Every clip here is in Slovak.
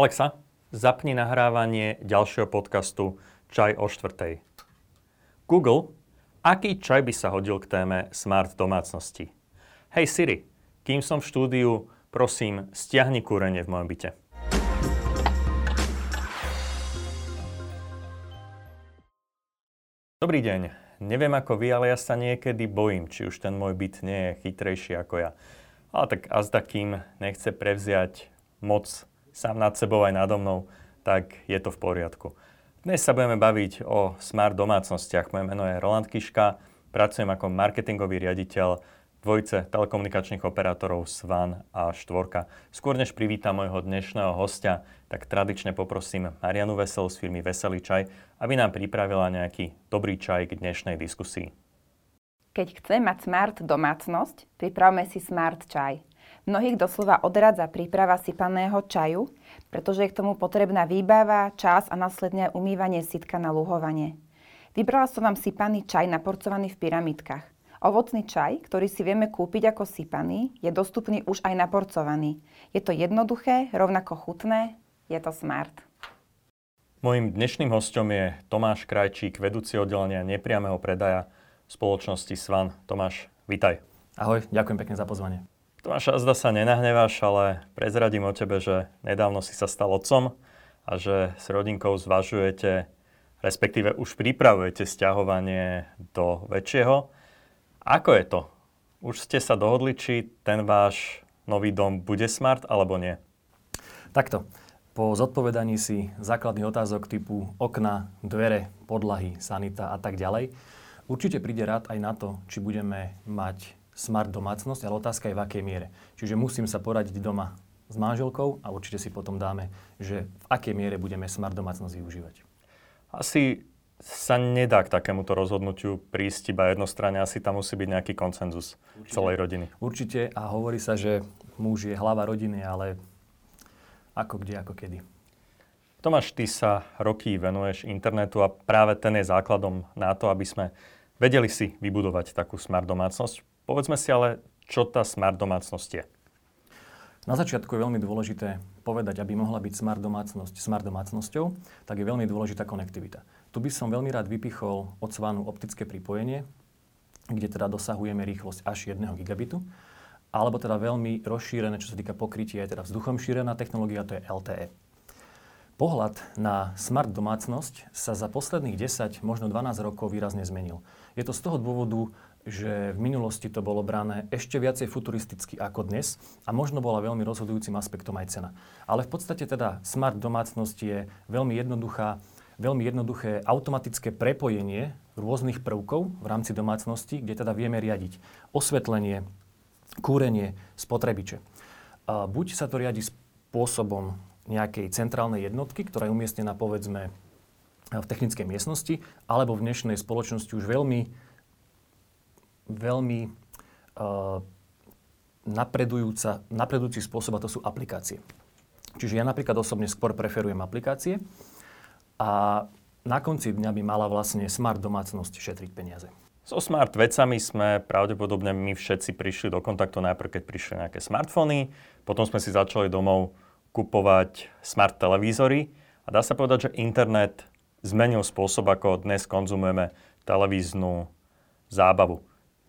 Alexa, zapni nahrávanie ďalšieho podcastu Čaj o štvrtej. Google, aký čaj by sa hodil k téme smart domácnosti? Hej Siri, kým som v štúdiu, prosím, stiahni kúrenie v mojom byte. Dobrý deň. Neviem ako vy, ale ja sa niekedy bojím, či už ten môj byt nie je chytrejší ako ja. Ale tak azda kým nechce prevziať moc sám nad sebou aj nado mnou, tak je to v poriadku. Dnes sa budeme baviť o smart domácnostiach. Moje meno je Roland Kiška, pracujem ako marketingový riaditeľ dvojice telekomunikačných operátorov Svan a Štvorka. Skôr než privítam môjho dnešného hostia, tak tradične poprosím Marianu Vesel z firmy Veselý čaj, aby nám pripravila nejaký dobrý čaj k dnešnej diskusii. Keď chce mať smart domácnosť, pripravme si smart čaj. Mnohých doslova odradza príprava sypaného čaju, pretože je k tomu potrebná výbava, čas a následne umývanie sitka na luhovanie. Vybrala som vám sypaný čaj naporcovaný v pyramidkách. Ovocný čaj, ktorý si vieme kúpiť ako sypaný, je dostupný už aj naporcovaný. Je to jednoduché, rovnako chutné, je to smart. Mojím dnešným hostom je Tomáš Krajčík, vedúci oddelenia nepriamého predaja spoločnosti Svan. Tomáš, vitaj. Ahoj, ďakujem pekne za pozvanie. Tomáš, zda sa nenahneváš, ale prezradím o tebe, že nedávno si sa stal otcom a že s rodinkou zvažujete, respektíve už pripravujete stiahovanie do väčšieho. Ako je to? Už ste sa dohodli, či ten váš nový dom bude smart alebo nie? Takto. Po zodpovedaní si základných otázok typu okna, dvere, podlahy, sanita a tak ďalej, určite príde rád aj na to, či budeme mať smart domácnosť, ale otázka je v akej miere. Čiže musím sa poradiť doma s manželkou a určite si potom dáme, že v akej miere budeme smart domácnosť využívať. Asi sa nedá k takémuto rozhodnutiu prísť iba jednostranne, asi tam musí byť nejaký koncenzus Určite. celej rodiny. Určite a hovorí sa, že muž je hlava rodiny, ale ako kde, ako kedy. Tomáš, ty sa roky venuješ internetu a práve ten je základom na to, aby sme vedeli si vybudovať takú smart domácnosť. Povedzme si ale, čo tá smart domácnosť je. Na začiatku je veľmi dôležité povedať, aby mohla byť smart domácnosť smart domácnosťou, tak je veľmi dôležitá konektivita. Tu by som veľmi rád vypichol od optické pripojenie, kde teda dosahujeme rýchlosť až 1 gigabitu, alebo teda veľmi rozšírené, čo sa týka pokrytia, je teda vzduchom šírená technológia, to je LTE. Pohľad na smart domácnosť sa za posledných 10, možno 12 rokov výrazne zmenil. Je to z toho dôvodu, že v minulosti to bolo brané ešte viacej futuristicky ako dnes a možno bola veľmi rozhodujúcim aspektom aj cena. Ale v podstate teda smart domácnosť je veľmi jednoduchá, veľmi jednoduché automatické prepojenie rôznych prvkov v rámci domácnosti, kde teda vieme riadiť osvetlenie, kúrenie, spotrebiče. A buď sa to riadi spôsobom nejakej centrálnej jednotky, ktorá je umiestnená povedzme v technickej miestnosti, alebo v dnešnej spoločnosti už veľmi veľmi uh, napredujúci spôsob a to sú aplikácie. Čiže ja napríklad osobne skôr preferujem aplikácie a na konci dňa by mala vlastne smart domácnosť šetriť peniaze. So smart vecami sme pravdepodobne my všetci prišli do kontaktu najprv, keď prišli nejaké smartfóny, potom sme si začali domov kupovať smart televízory a dá sa povedať, že internet zmenil spôsob, ako dnes konzumujeme televíznu zábavu.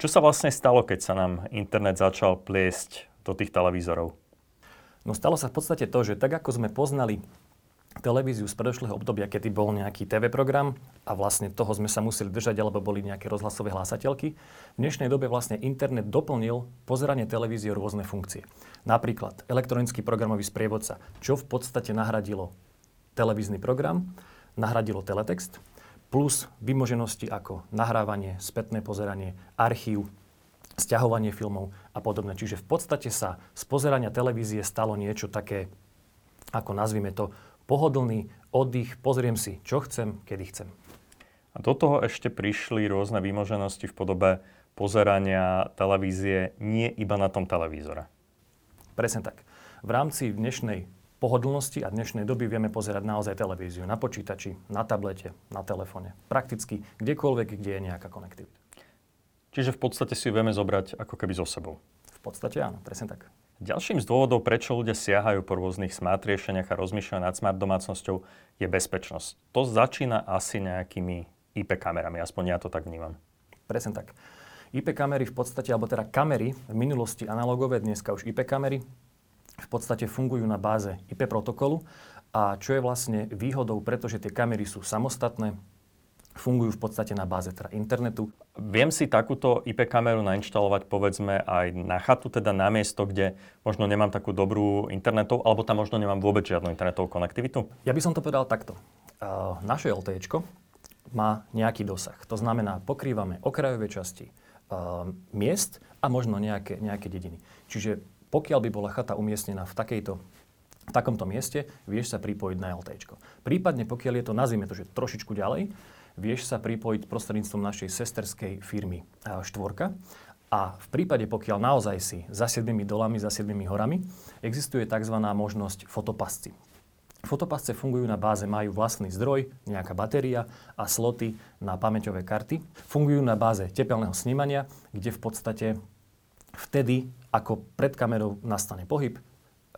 Čo sa vlastne stalo, keď sa nám internet začal pliesť do tých televízorov? No stalo sa v podstate to, že tak ako sme poznali televíziu z predošlého obdobia, kedy bol nejaký TV program a vlastne toho sme sa museli držať, alebo boli nejaké rozhlasové hlásateľky. V dnešnej dobe vlastne internet doplnil pozeranie televízie rôzne funkcie. Napríklad elektronický programový sprievodca, čo v podstate nahradilo televízny program, nahradilo teletext plus vymoženosti ako nahrávanie, spätné pozeranie, archív, stiahovanie filmov a podobne. Čiže v podstate sa z pozerania televízie stalo niečo také, ako nazvime to, pohodlný oddych, pozriem si, čo chcem, kedy chcem. A do toho ešte prišli rôzne výmoženosti v podobe pozerania televízie nie iba na tom televízore. Presne tak. V rámci dnešnej pohodlnosti a dnešnej doby vieme pozerať naozaj televíziu na počítači, na tablete, na telefóne. Prakticky kdekoľvek, kde je nejaká konektivita. Čiže v podstate si ju vieme zobrať ako keby so sebou. V podstate áno, presne tak. Ďalším z dôvodov, prečo ľudia siahajú po rôznych smart riešeniach a rozmýšľajú nad smart domácnosťou, je bezpečnosť. To začína asi nejakými IP kamerami, aspoň ja to tak vnímam. Presne tak. IP kamery v podstate, alebo teda kamery, v minulosti analogové, dneska už IP kamery, v podstate fungujú na báze IP protokolu a čo je vlastne výhodou, pretože tie kamery sú samostatné, fungujú v podstate na báze teda internetu. Viem si takúto IP kameru nainštalovať povedzme aj na chatu, teda na miesto, kde možno nemám takú dobrú internetovú, alebo tam možno nemám vôbec žiadnu internetovú konektivitu? Ja by som to povedal takto. Naše LTE má nejaký dosah. To znamená, pokrývame okrajové časti miest a možno nejaké, nejaké dediny. Čiže pokiaľ by bola chata umiestnená v takejto v takomto mieste, vieš sa pripojiť na LTE. Prípadne, pokiaľ je to, nazvime to, že trošičku ďalej, vieš sa pripojiť prostredníctvom našej sesterskej firmy Štvorka. A v prípade, pokiaľ naozaj si za 7 dolami, za 7 horami, existuje tzv. možnosť fotopasci. Fotopasce fungujú na báze, majú vlastný zdroj, nejaká batéria a sloty na pamäťové karty. Fungujú na báze tepelného snímania, kde v podstate vtedy, ako pred kamerou nastane pohyb,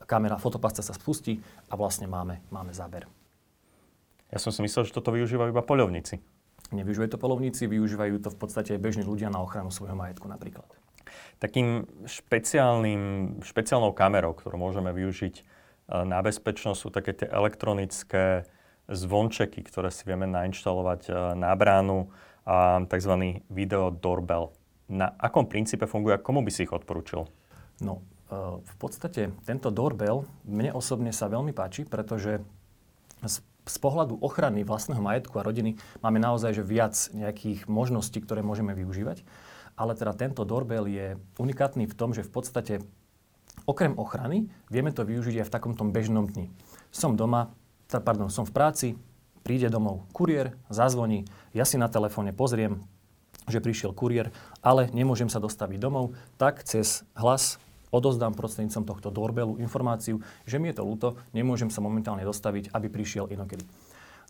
kamera fotopasca sa spustí a vlastne máme, máme záber. Ja som si myslel, že toto využívajú iba poľovníci. Nevyužívajú to polovníci, využívajú to v podstate bežní ľudia na ochranu svojho majetku napríklad. Takým špeciálnym, špeciálnou kamerou, ktorú môžeme využiť e, na bezpečnosť, sú také tie elektronické zvončeky, ktoré si vieme nainštalovať e, na bránu a tzv. video doorbell. Na akom princípe funguje a komu by si ich odporúčil? No, e, v podstate tento doorbell mne osobne sa veľmi páči, pretože z pohľadu ochrany vlastného majetku a rodiny máme naozaj že viac nejakých možností, ktoré môžeme využívať. Ale teda tento doorbell je unikátny v tom, že v podstate okrem ochrany vieme to využiť aj v takom tom bežnom dni. Som doma, pardon, som v práci, príde domov kuriér, zazvoní, ja si na telefóne pozriem, že prišiel kuriér, ale nemôžem sa dostaviť domov, tak cez hlas odozdám prostredníctvom tohto doorbellu informáciu, že mi je to ľúto, nemôžem sa momentálne dostaviť, aby prišiel inokedy.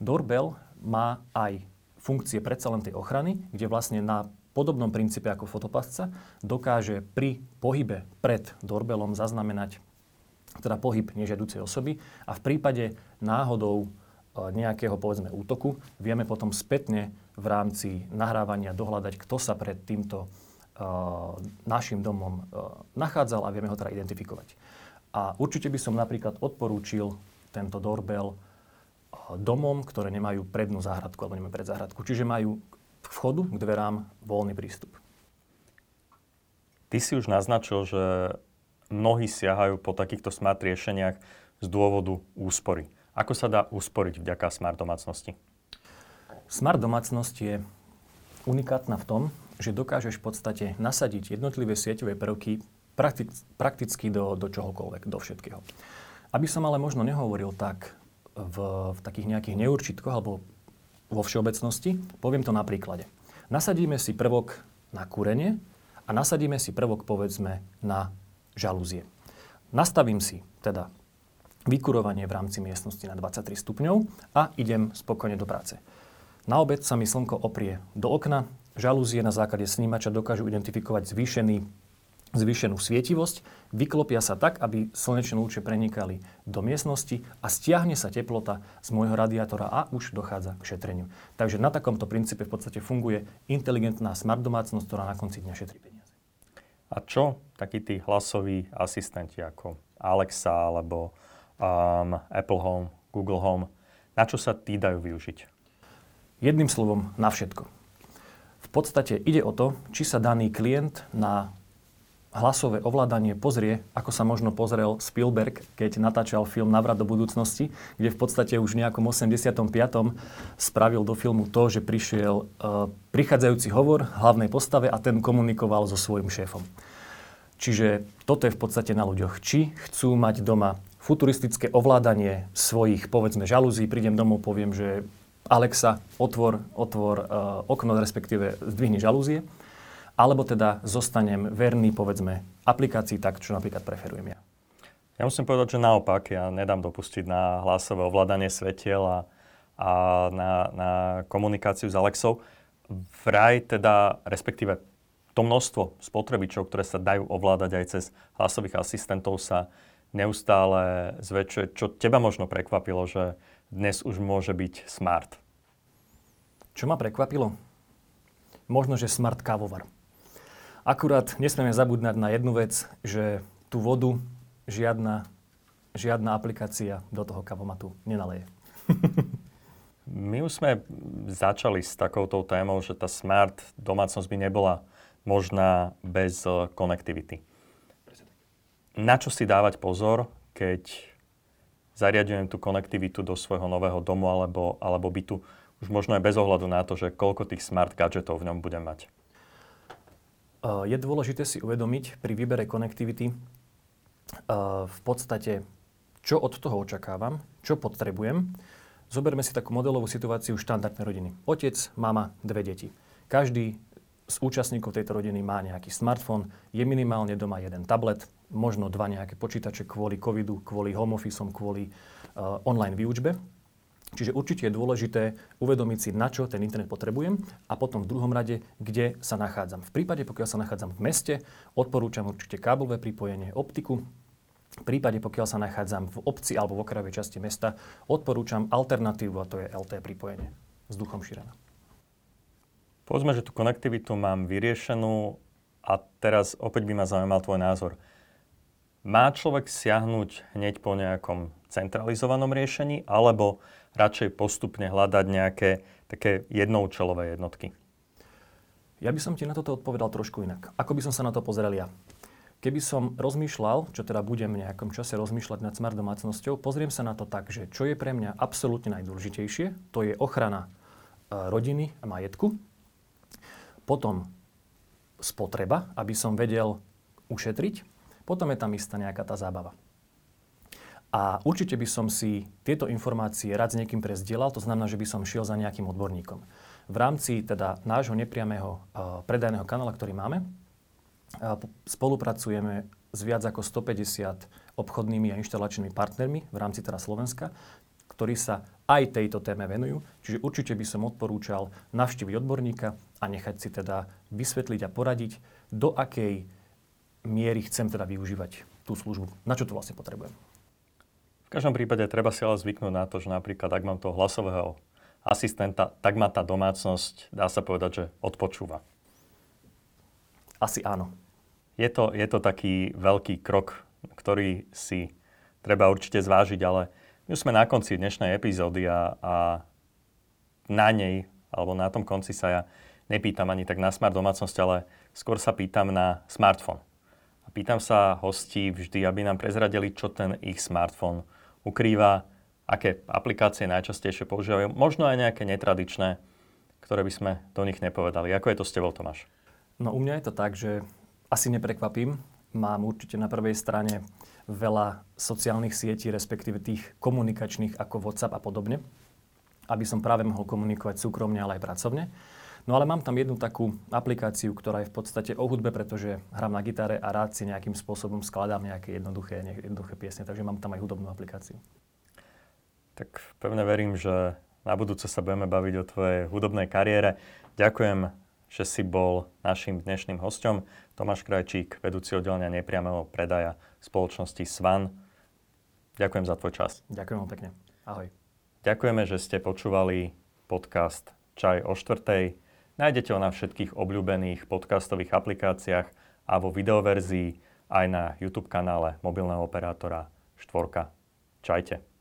Doorbell má aj funkcie predsa len tej ochrany, kde vlastne na podobnom princípe ako fotopasca dokáže pri pohybe pred doorbellom zaznamenať teda pohyb nežiaducej osoby a v prípade náhodou e, nejakého povedzme útoku vieme potom spätne v rámci nahrávania dohľadať, kto sa pred týmto Uh, našim domom uh, nachádzal a vieme ho teda identifikovať. A určite by som napríklad odporúčil tento doorbell uh, domom, ktoré nemajú prednú záhradku alebo nemajú záhradku. Čiže majú k vchodu, k dverám voľný prístup. Ty si už naznačil, že mnohí siahajú po takýchto smart riešeniach z dôvodu úspory. Ako sa dá usporiť vďaka smart domácnosti? Smart domácnosť je unikátna v tom, že dokážeš v podstate nasadiť jednotlivé sieťové prvky prakticky do, do čohokoľvek, do všetkého. Aby som ale možno nehovoril tak v, v takých nejakých neurčitkoch alebo vo všeobecnosti, poviem to na príklade. Nasadíme si prvok na kúrenie a nasadíme si prvok povedzme na žalúzie. Nastavím si teda vykurovanie v rámci miestnosti na 23 stupňov a idem spokojne do práce. Na obed sa mi slnko oprie do okna, Žalúzie na základe snímača dokážu identifikovať zvýšený, zvýšenú svietivosť, vyklopia sa tak, aby slnečné lúče prenikali do miestnosti a stiahne sa teplota z môjho radiátora a už dochádza k šetreniu. Takže na takomto princípe v podstate funguje inteligentná smart domácnosť, ktorá na konci dňa šetrí peniaze. A čo takí tí hlasoví asistenti ako Alexa alebo um, Apple Home, Google Home, na čo sa tí dajú využiť? Jedným slovom, na všetko podstate ide o to, či sa daný klient na hlasové ovládanie pozrie, ako sa možno pozrel Spielberg, keď natáčal film Navrat do budúcnosti, kde v podstate už v nejakom 85. spravil do filmu to, že prišiel uh, prichádzajúci hovor hlavnej postave a ten komunikoval so svojím šéfom. Čiže toto je v podstate na ľuďoch. Či chcú mať doma futuristické ovládanie svojich, povedzme, žalúzí, prídem domov, poviem, že Alexa, otvor, otvor uh, okno, respektíve zdvihni žalúzie, alebo teda zostanem verný, povedzme, aplikácii tak, čo napríklad preferujem ja. Ja musím povedať, že naopak, ja nedám dopustiť na hlasové ovládanie svetiel a, a na, na komunikáciu s Alexou. Vraj teda, respektíve to množstvo spotrebičov, ktoré sa dajú ovládať aj cez hlasových asistentov sa neustále zväčšuje. Čo teba možno prekvapilo, že dnes už môže byť smart? Čo ma prekvapilo? Možno, že smart kávovar. Akurát nesmieme zabudnať na jednu vec, že tú vodu žiadna, žiadna aplikácia do toho kavomatu nenaleje. My už sme začali s takouto témou, že tá smart domácnosť by nebola možná bez eh, konektivity. Na čo si dávať pozor, keď zariadujem tú konektivitu do svojho nového domu alebo, alebo bytu, už možno aj bez ohľadu na to, že koľko tých smart gadgetov v ňom budem mať? Je dôležité si uvedomiť pri výbere konektivity v podstate, čo od toho očakávam, čo potrebujem. Zoberme si takú modelovú situáciu štandardnej rodiny. Otec, mama, dve deti. Každý z účastníkov tejto rodiny má nejaký smartfón, je minimálne doma jeden tablet, možno dva nejaké počítače kvôli covidu, kvôli home officeom, kvôli uh, online výučbe. Čiže určite je dôležité uvedomiť si, na čo ten internet potrebujem a potom v druhom rade, kde sa nachádzam. V prípade, pokiaľ sa nachádzam v meste, odporúčam určite káblové pripojenie, optiku. V prípade, pokiaľ sa nachádzam v obci alebo v okrajovej časti mesta, odporúčam alternatívu a to je LTE pripojenie s duchom šírena. Povedzme, že tú konektivitu mám vyriešenú a teraz opäť by ma zaujímal tvoj názor. Má človek siahnuť hneď po nejakom centralizovanom riešení alebo radšej postupne hľadať nejaké také jednoučelové jednotky? Ja by som ti na toto odpovedal trošku inak. Ako by som sa na to pozrel ja? Keby som rozmýšľal, čo teda budem v nejakom čase rozmýšľať nad smart domácnosťou, pozriem sa na to tak, že čo je pre mňa absolútne najdôležitejšie, to je ochrana e, rodiny a majetku, potom spotreba, aby som vedel ušetriť. Potom je tam istá nejaká tá zábava. A určite by som si tieto informácie rád s niekým prezdielal, to znamená, že by som šiel za nejakým odborníkom. V rámci teda nášho nepriamého uh, predajného kanála, ktorý máme, uh, spolupracujeme s viac ako 150 obchodnými a inštalačnými partnermi v rámci teda Slovenska, ktorí sa aj tejto téme venujú. Čiže určite by som odporúčal navštíviť odborníka a nechať si teda vysvetliť a poradiť, do akej miery chcem teda využívať tú službu. Na čo to vlastne potrebujem. V každom prípade treba si ale zvyknúť na to, že napríklad ak mám toho hlasového asistenta, tak ma tá domácnosť, dá sa povedať, že odpočúva. Asi áno. Je to, je to taký veľký krok, ktorý si treba určite zvážiť, ale my sme na konci dnešnej epizódy a, a na nej, alebo na tom konci sa ja nepýtam ani tak na smart domácnosť, ale skôr sa pýtam na smartfón. Pýtam sa hostí vždy, aby nám prezradili, čo ten ich smartfón ukrýva, aké aplikácie najčastejšie používajú, možno aj nejaké netradičné, ktoré by sme do nich nepovedali. Ako je to s tebou, Tomáš? No u mňa je to tak, že asi neprekvapím. Mám určite na prvej strane veľa sociálnych sietí, respektíve tých komunikačných ako WhatsApp a podobne, aby som práve mohol komunikovať súkromne, ale aj pracovne. No ale mám tam jednu takú aplikáciu, ktorá je v podstate o hudbe, pretože hrám na gitare a rád si nejakým spôsobom skladám nejaké jednoduché, jednoduché piesne, takže mám tam aj hudobnú aplikáciu. Tak pevne verím, že na budúce sa budeme baviť o tvojej hudobnej kariére. Ďakujem, že si bol našim dnešným hostom. Tomáš Krajčík, vedúci oddelenia nepriamého predaja spoločnosti SVAN. Ďakujem za tvoj čas. Ďakujem vám pekne. Ahoj. Ďakujeme, že ste počúvali podcast Čaj o štvrtej. Nájdete ho na všetkých obľúbených podcastových aplikáciách a vo videoverzii aj na YouTube kanále mobilného operátora Štvorka. Čajte.